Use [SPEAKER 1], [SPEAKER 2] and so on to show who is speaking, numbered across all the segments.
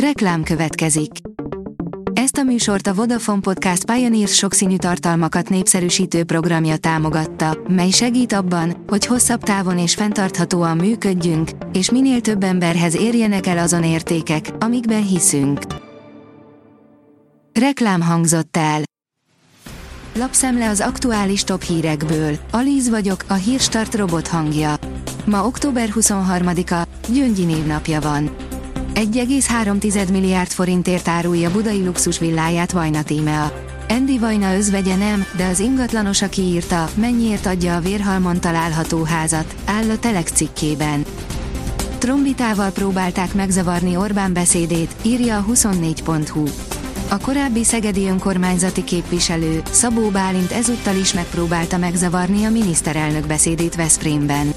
[SPEAKER 1] Reklám következik. Ezt a műsort a Vodafone Podcast Pioneers sokszínű tartalmakat népszerűsítő programja támogatta, mely segít abban, hogy hosszabb távon és fenntarthatóan működjünk, és minél több emberhez érjenek el azon értékek, amikben hiszünk. Reklám hangzott el. Lapszemle az aktuális top hírekből. Alíz vagyok, a hírstart robot hangja. Ma október 23-a, Gyöngyi névnapja van. 1,3 milliárd forintért árulja budai luxus villáját Vajna Tímea. Andy Vajna özvegye nem, de az ingatlanos, aki írta, mennyiért adja a vérhalmon található házat, áll a Telex cikkében. Trombitával próbálták megzavarni Orbán beszédét, írja a 24.hu. A korábbi szegedi önkormányzati képviselő, Szabó Bálint ezúttal is megpróbálta megzavarni a miniszterelnök beszédét Veszprémben.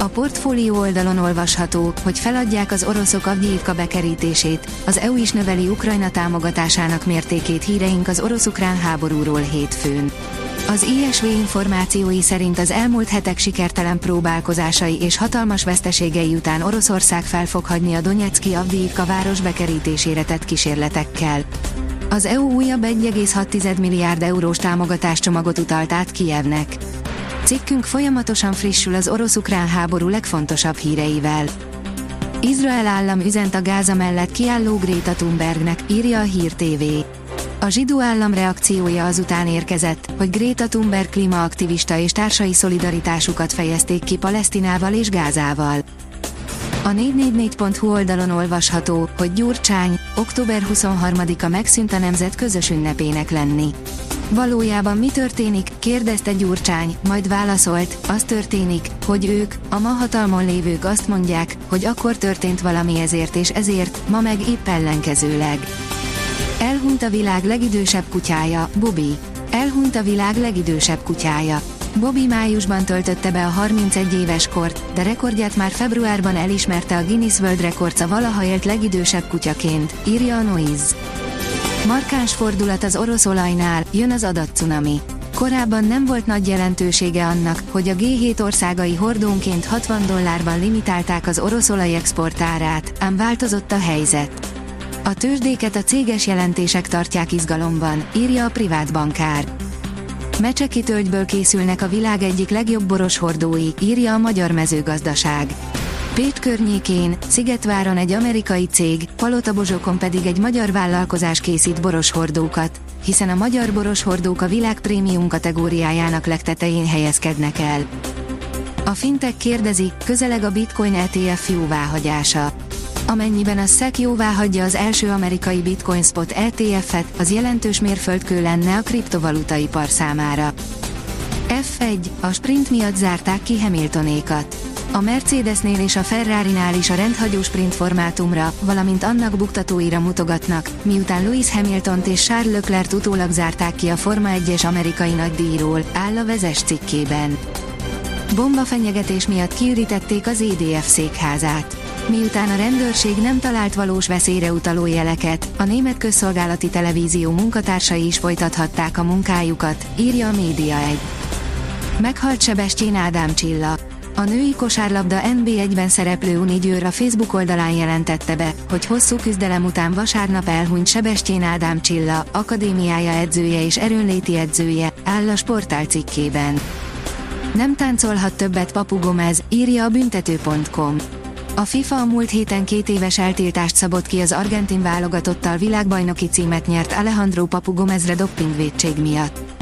[SPEAKER 1] A portfólió oldalon olvasható, hogy feladják az oroszok Avgyívka bekerítését, az EU is növeli Ukrajna támogatásának mértékét híreink az orosz-ukrán háborúról hétfőn. Az ISV információi szerint az elmúlt hetek sikertelen próbálkozásai és hatalmas veszteségei után Oroszország fel fog hagyni a Donetszki Avdiivka város bekerítésére tett kísérletekkel. Az EU újabb 1,6 milliárd eurós támogatáscsomagot utalt át Kijevnek. Cikkünk folyamatosan frissül az orosz-ukrán háború legfontosabb híreivel. Izrael állam üzent a Gáza mellett kiálló Greta Thunbergnek, írja a Hír TV. A zsidó állam reakciója azután érkezett, hogy Greta Thunberg klímaaktivista és társai szolidaritásukat fejezték ki Palesztinával és Gázával. A 444.hu oldalon olvasható, hogy Gyurcsány, október 23-a megszűnt a nemzet közös ünnepének lenni. Valójában mi történik? kérdezte Gyurcsány, majd válaszolt, az történik, hogy ők, a ma hatalmon lévők azt mondják, hogy akkor történt valami ezért és ezért, ma meg épp ellenkezőleg. Elhunyt a világ legidősebb kutyája, Bobby. Elhunyt a világ legidősebb kutyája. Bobby májusban töltötte be a 31 éves kort, de rekordját már februárban elismerte a Guinness World Records a valaha élt legidősebb kutyaként, írja a Noise. Markáns fordulat az orosz olajnál, jön az adatcunami. Korábban nem volt nagy jelentősége annak, hogy a G7 országai hordónként 60 dollárban limitálták az orosz olajexport árát, ám változott a helyzet. A tőzsdéket a céges jelentések tartják izgalomban, írja a privát bankár. Mecseki tölgyből készülnek a világ egyik legjobb boros hordói, írja a magyar mezőgazdaság. Pécs környékén, Szigetváron egy amerikai cég, Palotabozsokon pedig egy magyar vállalkozás készít boros hordókat, hiszen a magyar boros hordók a világ prémium kategóriájának legtetején helyezkednek el. A fintek kérdezi, közeleg a Bitcoin ETF jóváhagyása. Amennyiben a SEC jóvá hagyja az első amerikai Bitcoin Spot ETF-et, az jelentős mérföldkő lenne a kriptovalutaipar számára. F1, a sprint miatt zárták ki Hamiltonékat. A Mercedesnél és a Ferrari-nál is a rendhagyó sprint formátumra, valamint annak buktatóira mutogatnak, miután Lewis Hamilton és Charles Leclerc utólag zárták ki a Forma 1-es amerikai nagydíjról, áll a vezes cikkében. Bomba fenyegetés miatt kiürítették az EDF székházát. Miután a rendőrség nem talált valós veszélyre utaló jeleket, a német közszolgálati televízió munkatársai is folytathatták a munkájukat, írja a Média 1. Meghalt Sebestyén Ádám Csilla. A női kosárlabda NB1-ben szereplő Unigyőr a Facebook oldalán jelentette be, hogy hosszú küzdelem után vasárnap elhunyt Sebestyén Ádám Csilla, akadémiája edzője és erőnléti edzője, áll a sportál cikkében. Nem táncolhat többet Papu Gomez, írja a büntető.com. A FIFA a múlt héten két éves eltiltást szabott ki az argentin válogatottal világbajnoki címet nyert Alejandro Papu Gomezre doppingvédség miatt.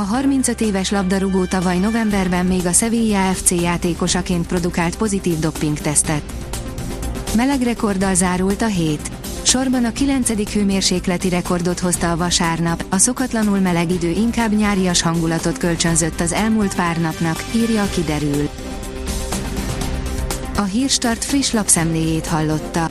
[SPEAKER 1] A 35 éves labdarúgó tavaly novemberben még a Sevilla FC játékosaként produkált pozitív doppingtesztet. Meleg rekorddal zárult a hét. Sorban a 9. hőmérsékleti rekordot hozta a vasárnap, a szokatlanul meleg idő inkább nyárias hangulatot kölcsönzött az elmúlt pár napnak, írja kiderül. A Hírstart friss lapszemléjét hallotta.